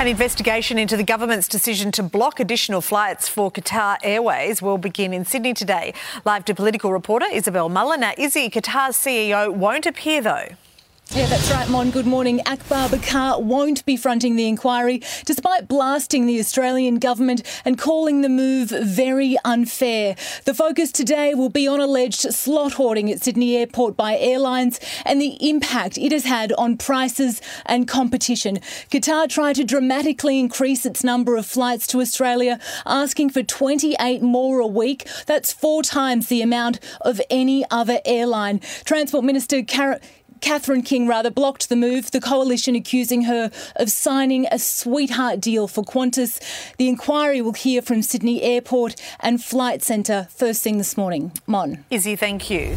An investigation into the government's decision to block additional flights for Qatar Airways will begin in Sydney today. Live to political reporter Isabel Mullen. Now, Izzy, Qatar's CEO won't appear though. Yeah, that's right, Mon. Good morning. Akbar Baker won't be fronting the inquiry, despite blasting the Australian government and calling the move very unfair. The focus today will be on alleged slot hoarding at Sydney Airport by airlines and the impact it has had on prices and competition. Qatar tried to dramatically increase its number of flights to Australia, asking for 28 more a week. That's four times the amount of any other airline. Transport Minister Car- Catherine King rather blocked the move, the coalition accusing her of signing a sweetheart deal for Qantas. The inquiry will hear from Sydney Airport and Flight Centre first thing this morning. Mon. Izzy, thank you.